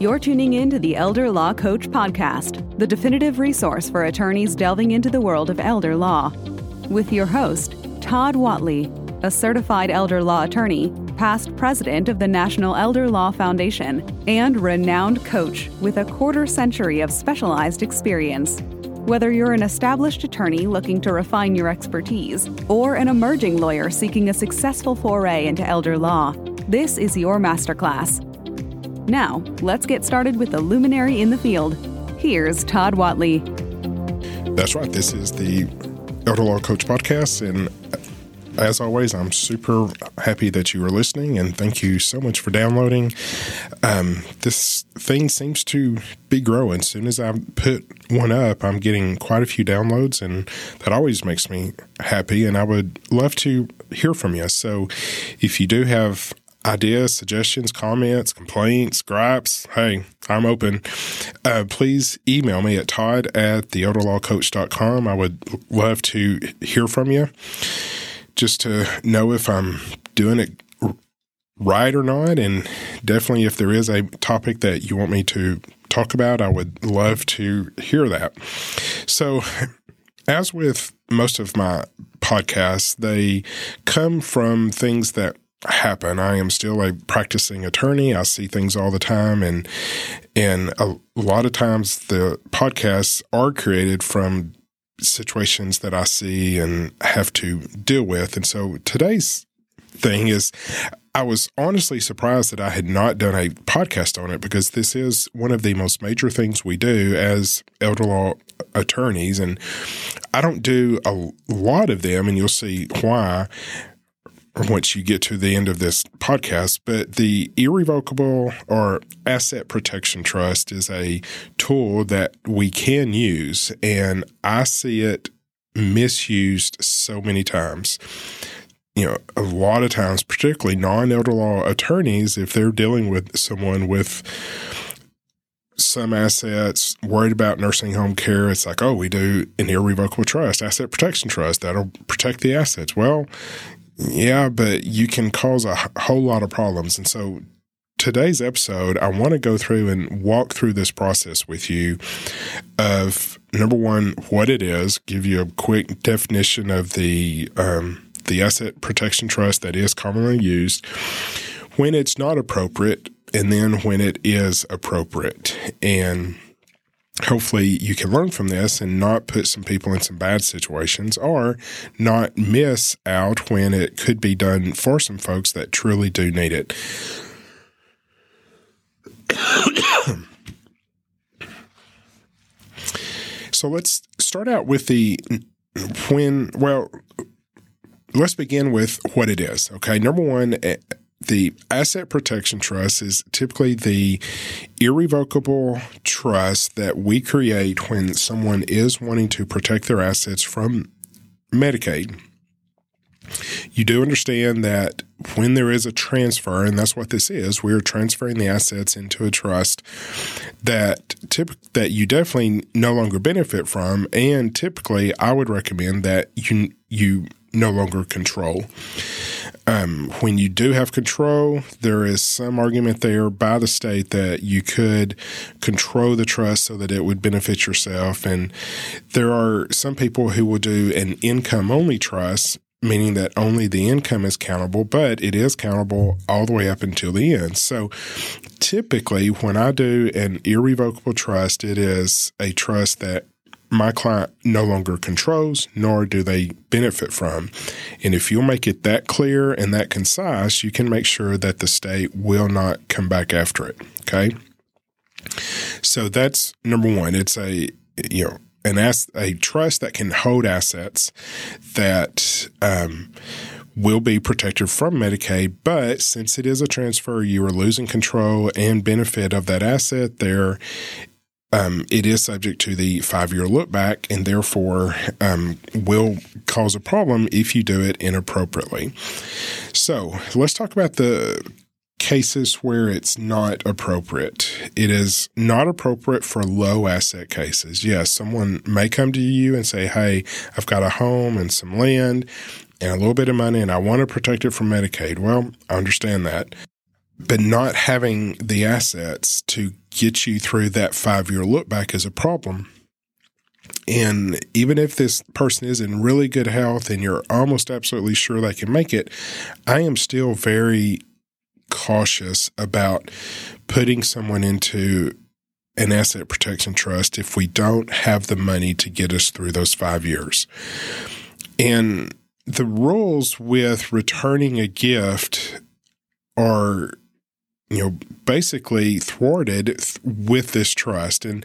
You're tuning in to the Elder Law Coach Podcast, the definitive resource for attorneys delving into the world of elder law. With your host, Todd Whatley, a certified elder law attorney, past president of the National Elder Law Foundation, and renowned coach with a quarter century of specialized experience. Whether you're an established attorney looking to refine your expertise or an emerging lawyer seeking a successful foray into elder law, this is your masterclass. Now, let's get started with the luminary in the field. Here's Todd Whatley. That's right. This is the Elder Law Coach Podcast. And as always, I'm super happy that you are listening and thank you so much for downloading. Um, this thing seems to be growing. As soon as I put one up, I'm getting quite a few downloads, and that always makes me happy. And I would love to hear from you. So if you do have ideas, suggestions, comments, complaints, gripes, hey, I'm open. Uh, please email me at todd at theelderlawcoach.com. I would love to hear from you just to know if I'm doing it right or not. And definitely, if there is a topic that you want me to talk about, I would love to hear that. So, as with most of my podcasts, they come from things that happen. I am still a practicing attorney. I see things all the time and and a lot of times the podcasts are created from situations that I see and have to deal with. And so today's thing is I was honestly surprised that I had not done a podcast on it because this is one of the most major things we do as elder law attorneys. And I don't do a lot of them, and you'll see why once you get to the end of this podcast, but the irrevocable or asset protection trust is a tool that we can use, and I see it misused so many times. You know, a lot of times, particularly non elder law attorneys, if they're dealing with someone with some assets, worried about nursing home care, it's like, oh, we do an irrevocable trust, asset protection trust that'll protect the assets. Well, yeah, but you can cause a whole lot of problems. And so today's episode, I want to go through and walk through this process with you of number one, what it is, give you a quick definition of the um, the asset protection trust that is commonly used, when it's not appropriate, and then when it is appropriate. And hopefully you can learn from this and not put some people in some bad situations or not miss out when it could be done for some folks that truly do need it. so let's start out with the when, well, let's begin with what it is. Okay. Number one, the asset protection trust is typically the irrevocable trust that we create when someone is wanting to protect their assets from Medicaid. You do understand that when there is a transfer, and that's what this is, we're transferring the assets into a trust that that you definitely no longer benefit from, and typically I would recommend that you you no longer control. Um, when you do have control, there is some argument there by the state that you could control the trust so that it would benefit yourself. And there are some people who will do an income only trust, meaning that only the income is countable, but it is countable all the way up until the end. So typically, when I do an irrevocable trust, it is a trust that my client no longer controls, nor do they benefit from. And if you'll make it that clear and that concise, you can make sure that the state will not come back after it. Okay. So that's number one. It's a, you know, an ass, a trust that can hold assets that, um, will be protected from Medicaid, but since it is a transfer, you are losing control and benefit of that asset. There um, it is subject to the five year look back and therefore um, will cause a problem if you do it inappropriately. So let's talk about the cases where it's not appropriate. It is not appropriate for low asset cases. Yes, someone may come to you and say, Hey, I've got a home and some land and a little bit of money and I want to protect it from Medicaid. Well, I understand that. But not having the assets to get you through that five year look back is a problem. And even if this person is in really good health and you're almost absolutely sure they can make it, I am still very cautious about putting someone into an asset protection trust if we don't have the money to get us through those five years. And the rules with returning a gift are you know basically thwarted with this trust and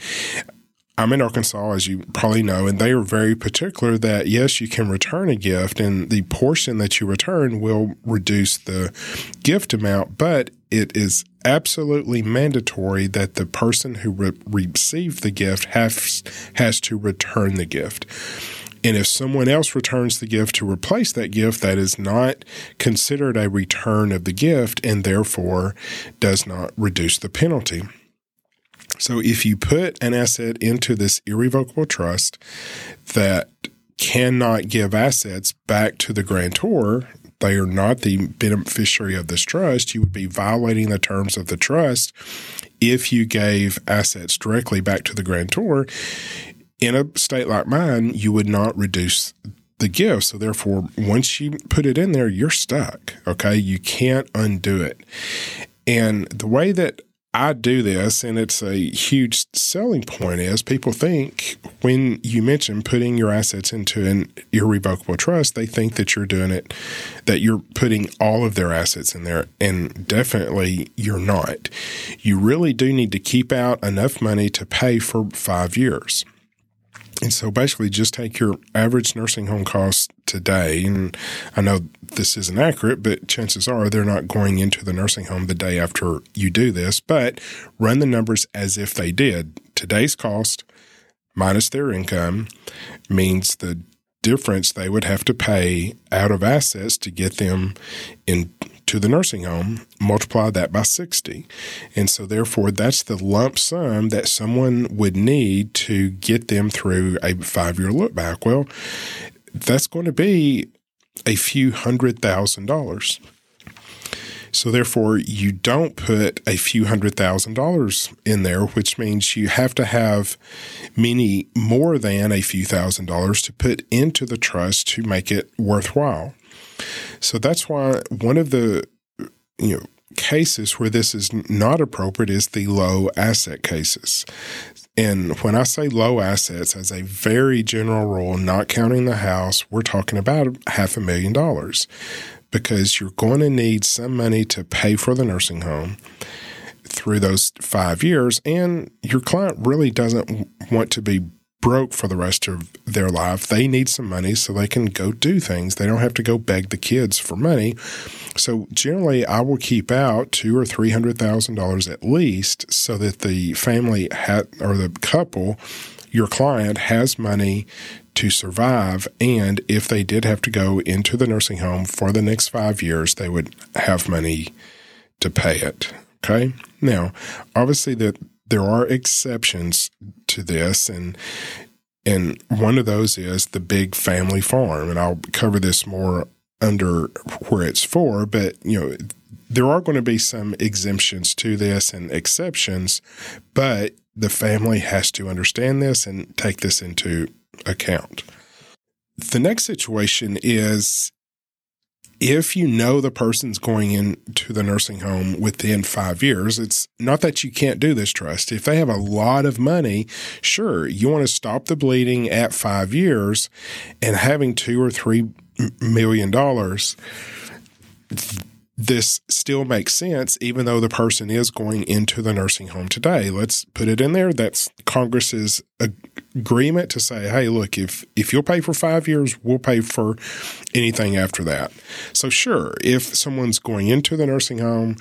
I'm in Arkansas, as you probably know, and they are very particular that yes, you can return a gift, and the portion that you return will reduce the gift amount, but it is absolutely mandatory that the person who re- received the gift has has to return the gift. And if someone else returns the gift to replace that gift, that is not considered a return of the gift and therefore does not reduce the penalty. So if you put an asset into this irrevocable trust that cannot give assets back to the grantor, they are not the beneficiary of this trust, you would be violating the terms of the trust if you gave assets directly back to the grantor in a state like mine, you would not reduce the gift. So therefore, once you put it in there, you're stuck. Okay. You can't undo it. And the way that I do this, and it's a huge selling point, is people think when you mention putting your assets into an irrevocable trust, they think that you're doing it, that you're putting all of their assets in there. And definitely you're not. You really do need to keep out enough money to pay for five years. And so basically, just take your average nursing home cost today. And I know this isn't accurate, but chances are they're not going into the nursing home the day after you do this. But run the numbers as if they did. Today's cost minus their income means the difference they would have to pay out of assets to get them in to the nursing home, multiply that by 60. And so, therefore, that's the lump sum that someone would need to get them through a five year look back. Well, that's going to be a few hundred thousand dollars. So, therefore, you don't put a few hundred thousand dollars in there, which means you have to have many more than a few thousand dollars to put into the trust to make it worthwhile. So that's why one of the you know cases where this is not appropriate is the low asset cases. And when I say low assets, as a very general rule, not counting the house, we're talking about half a million dollars because you're going to need some money to pay for the nursing home through those five years. And your client really doesn't want to be broke for the rest of their life. They need some money so they can go do things. They don't have to go beg the kids for money. So generally, I will keep out two or three hundred thousand dollars at least, so that the family or the couple, your client, has money to survive. And if they did have to go into the nursing home for the next five years, they would have money to pay it. Okay. Now, obviously, that there are exceptions to this, and and one of those is the big family farm, and I'll cover this more under where it's for. But you know, there are going to be some exemptions to this and exceptions, but the family has to understand this and take this into account. The next situation is if you know the person's going into the nursing home within five years, it's not that you can't do this trust. If they have a lot of money, sure, you want to stop the bleeding at five years and having two or three million dollars this still makes sense, even though the person is going into the nursing home today. Let's put it in there. That's Congress's agreement to say, hey, look, if, if you'll pay for five years, we'll pay for anything after that. So, sure, if someone's going into the nursing home,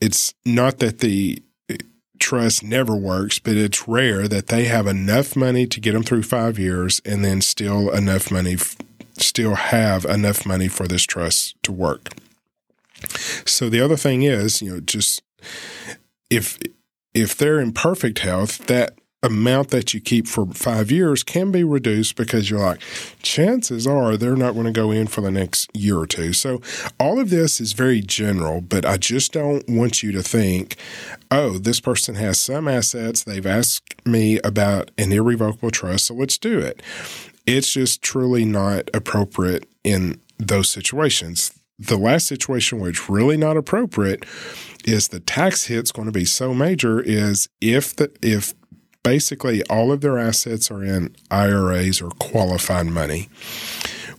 it's not that the eh, trust never works, but it's rare that they have enough money to get them through five years and then still enough money, still have enough money for this trust to work. So the other thing is, you know, just if if they're in perfect health, that amount that you keep for five years can be reduced because you're like, chances are they're not going to go in for the next year or two. So all of this is very general, but I just don't want you to think, oh, this person has some assets. They've asked me about an irrevocable trust, so let's do it. It's just truly not appropriate in those situations. The last situation where it's really not appropriate is the tax hit's going to be so major is if the if basically all of their assets are in IRAs or qualified money.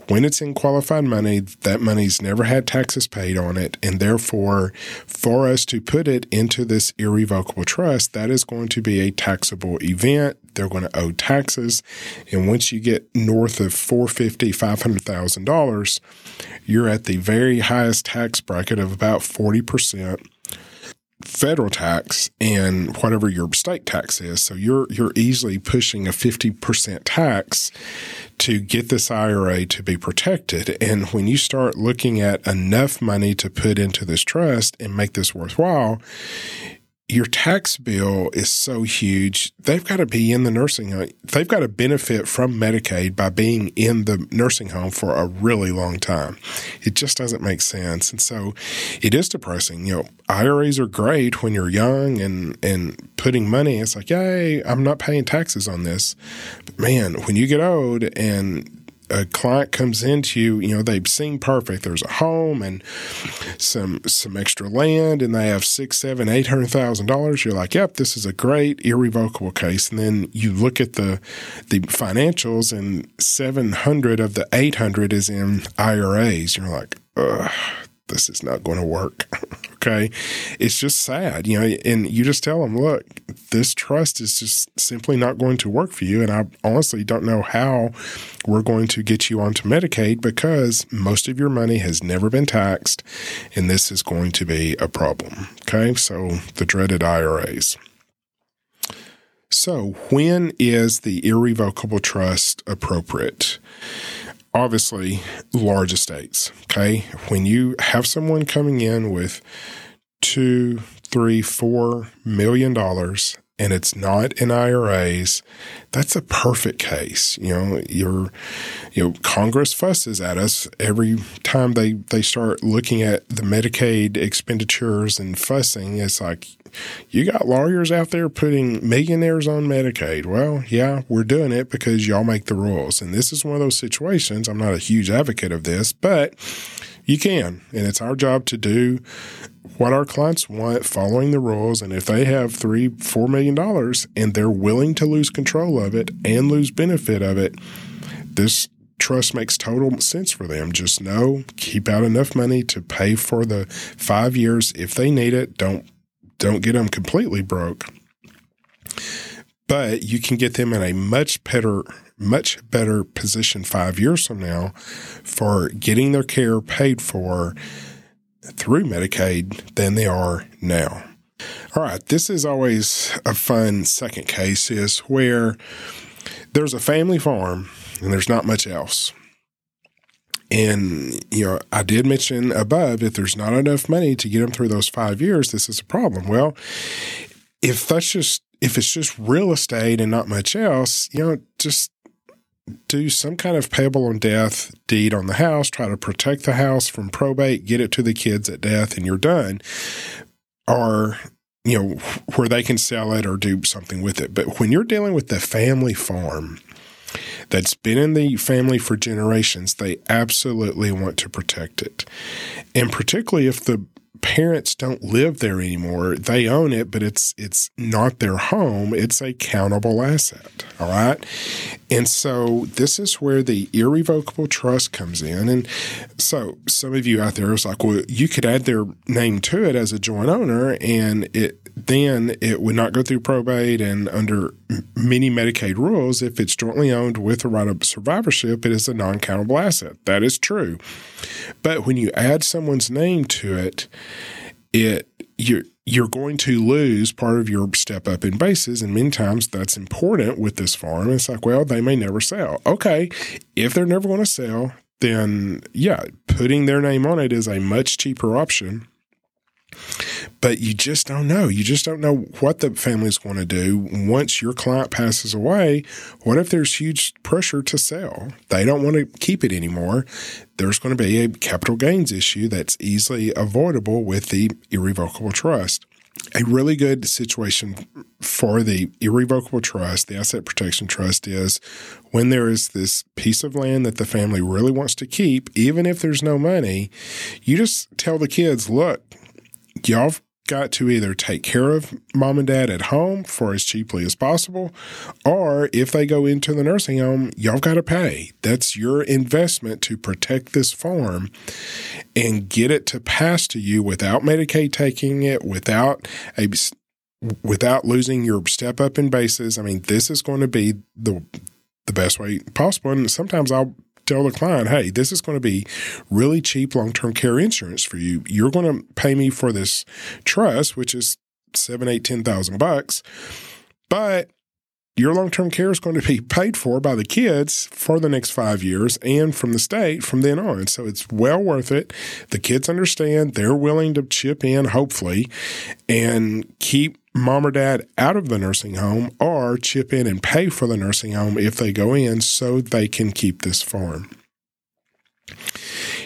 When it's in qualified money, that money's never had taxes paid on it. And therefore, for us to put it into this irrevocable trust, that is going to be a taxable event. They're going to owe taxes. And once you get north of $450,000, $500,000, you're at the very highest tax bracket of about 40% federal tax and whatever your state tax is. So you're you're easily pushing a 50% tax to get this IRA to be protected. And when you start looking at enough money to put into this trust and make this worthwhile, your tax bill is so huge. They've got to be in the nursing home. They've got to benefit from Medicaid by being in the nursing home for a really long time. It just doesn't make sense. And so it is depressing. You know, IRAs are great when you're young and, and putting money. It's like, yay, I'm not paying taxes on this. But man, when you get old and a client comes into you, you know, they seem perfect. There's a home and some some extra land, and they have six, seven, eight hundred thousand dollars. You're like, yep, this is a great irrevocable case. And then you look at the the financials, and seven hundred of the eight hundred is in IRAs. You're like, ugh, this is not going to work. okay. It's just sad, you know, and you just tell them, look, this trust is just simply not going to work for you. And I honestly don't know how we're going to get you onto Medicaid because most of your money has never been taxed. And this is going to be a problem. Okay. So the dreaded IRAs. So, when is the irrevocable trust appropriate? Obviously large estates. Okay. When you have someone coming in with two, three, four million dollars and it's not in IRAs, that's a perfect case. You know, you're, you know, Congress fusses at us every time they, they start looking at the Medicaid expenditures and fussing. It's like, you got lawyers out there putting millionaires on Medicaid. Well, yeah, we're doing it because y'all make the rules. And this is one of those situations. I'm not a huge advocate of this, but you can. And it's our job to do what our clients want, following the rules. And if they have three, four million dollars and they're willing to lose control of it and lose benefit of it, this trust makes total sense for them. Just know, keep out enough money to pay for the five years if they need it. Don't don't get them completely broke. But you can get them in a much better much better position 5 years from now for getting their care paid for through Medicaid than they are now. All right, this is always a fun second case is where there's a family farm and there's not much else. And, you know, I did mention above if there's not enough money to get them through those five years, this is a problem. Well, if that's just, if it's just real estate and not much else, you know, just do some kind of payable on death deed on the house, try to protect the house from probate, get it to the kids at death, and you're done. Or, you know, where they can sell it or do something with it. But when you're dealing with the family farm that's been in the family for generations, they absolutely want to protect it. And particularly if the parents don't live there anymore. They own it, but it's it's not their home. It's a countable asset. All right. And so this is where the irrevocable trust comes in. And so some of you out there is like, well, you could add their name to it as a joint owner and it then it would not go through probate and under many Medicaid rules, if it's jointly owned with a right of survivorship, it is a non-countable asset. That is true. But when you add someone's name to it, it you're you're going to lose part of your step up in basis. And many times that's important with this farm. It's like, well, they may never sell. Okay. If they're never going to sell, then yeah, putting their name on it is a much cheaper option but you just don't know. You just don't know what the family's going to do once your client passes away. What if there's huge pressure to sell? They don't want to keep it anymore. There's going to be a capital gains issue that's easily avoidable with the irrevocable trust a really good situation for the irrevocable trust, the asset protection trust, is when there is this piece of land that the family really wants to keep, even if there's no money, you just tell the kids, look, y'all got to either take care of mom and dad at home for as cheaply as possible, or if they go into the nursing home, y'all got to pay. That's your investment to protect this farm and get it to pass to you without Medicaid taking it, without a without losing your step up in basis. I mean, this is going to be the the best way possible. And sometimes I'll tell the client, hey, this is going to be really cheap long term care insurance for you. You're going to pay me for this trust, which is seven, eight, ten thousand bucks, but your long term care is going to be paid for by the kids for the next five years and from the state from then on. So it's well worth it. The kids understand, they're willing to chip in, hopefully, and keep mom or dad out of the nursing home or chip in and pay for the nursing home if they go in so they can keep this farm.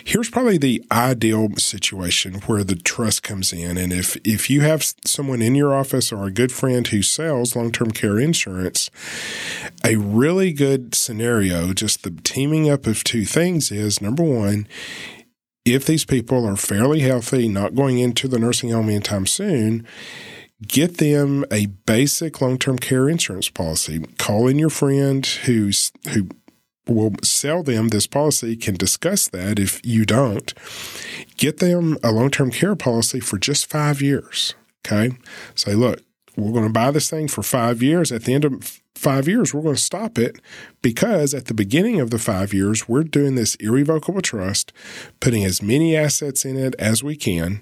Here's probably the ideal situation where the trust comes in. And if, if you have someone in your office or a good friend who sells long term care insurance, a really good scenario, just the teaming up of two things is number one, if these people are fairly healthy, not going into the nursing home anytime soon, get them a basic long-term care insurance policy. Call in your friend who's who will sell them this policy can discuss that if you don't. Get them a long-term care policy for just 5 years, okay? Say, look, we're going to buy this thing for 5 years. At the end of 5 years, we're going to stop it because at the beginning of the 5 years, we're doing this irrevocable trust, putting as many assets in it as we can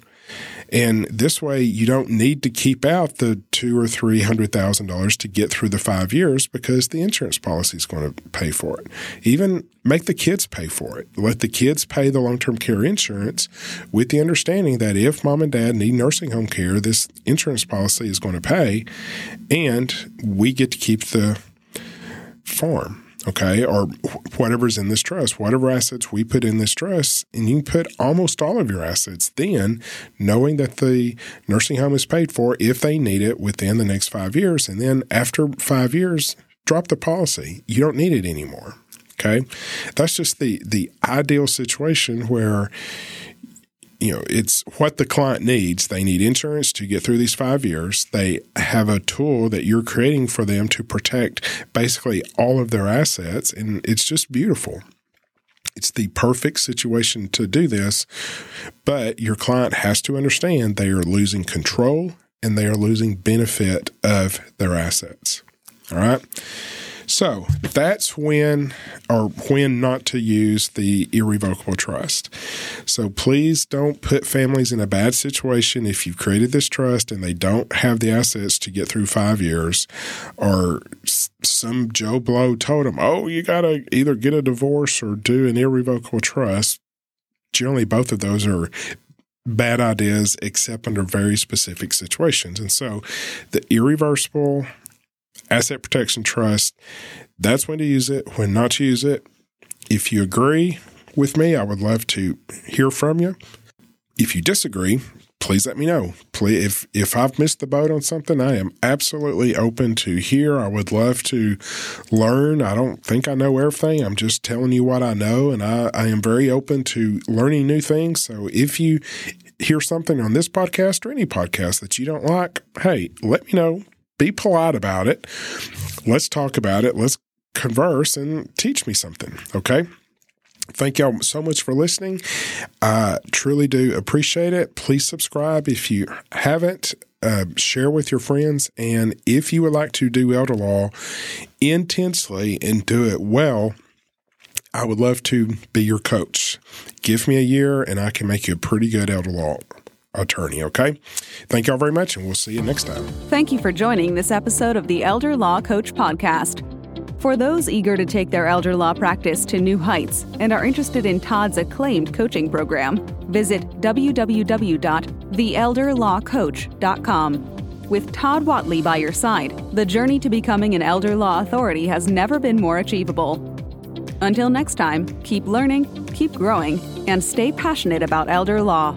and this way, you don't need to keep out the two or three hundred thousand dollars to get through the five years because the insurance policy is going to pay for it. Even make the kids pay for it. Let the kids pay the long term care insurance with the understanding that if mom and dad need nursing home care, this insurance policy is going to pay, and we get to keep the farm okay, or whatever's in this trust, whatever assets we put in this trust, and you can put almost all of your assets then, knowing that the nursing home is paid for if they need it within the next five years. And then after five years, drop the policy. You don't need it anymore. Okay. That's just the the ideal situation where you know, it's what the client needs. They need insurance to get through these five years. They have a tool that you're creating for them to protect basically all of their assets. And it's just beautiful. It's the perfect situation to do this. But your client has to understand they are losing control and they are losing benefit of their assets. All right. So that's when or when not to use the irrevocable trust. So please don't put families in a bad situation if you've created this trust and they don't have the assets to get through five years, or some Joe Blow told them, oh, you got to either get a divorce or do an irrevocable trust. Generally, both of those are bad ideas except under very specific situations. And so the irreversible asset protection trust. That's when to use it, when not to use it. If you agree with me, I would love to hear from you. If you disagree, please let me know. Please, if if I've missed the boat on something, I am absolutely open to hear. I would love to learn. I don't think I know everything. I'm just telling you what I know, and I, I am very open to learning new things. So if you hear something on this podcast or any podcast that you don't like, hey, let me know be polite about it. Let's talk about it. Let's converse and teach me something. Okay. Thank y'all so much for listening. I truly do appreciate it. Please subscribe if you haven't. Uh, share with your friends. And if you would like to do elder law intensely and do it well, I would love to be your coach. Give me a year and I can make you a pretty good elder law attorney. Okay. Thank y'all very much, and we'll see you next time. Thank you for joining this episode of the Elder Law Coach Podcast. For those eager to take their elder law practice to new heights and are interested in Todd's acclaimed coaching program, visit www.theelderlawcoach.com. With Todd Whatley by your side, the journey to becoming an elder law authority has never been more achievable. Until next time, keep learning, keep growing, and stay passionate about elder law.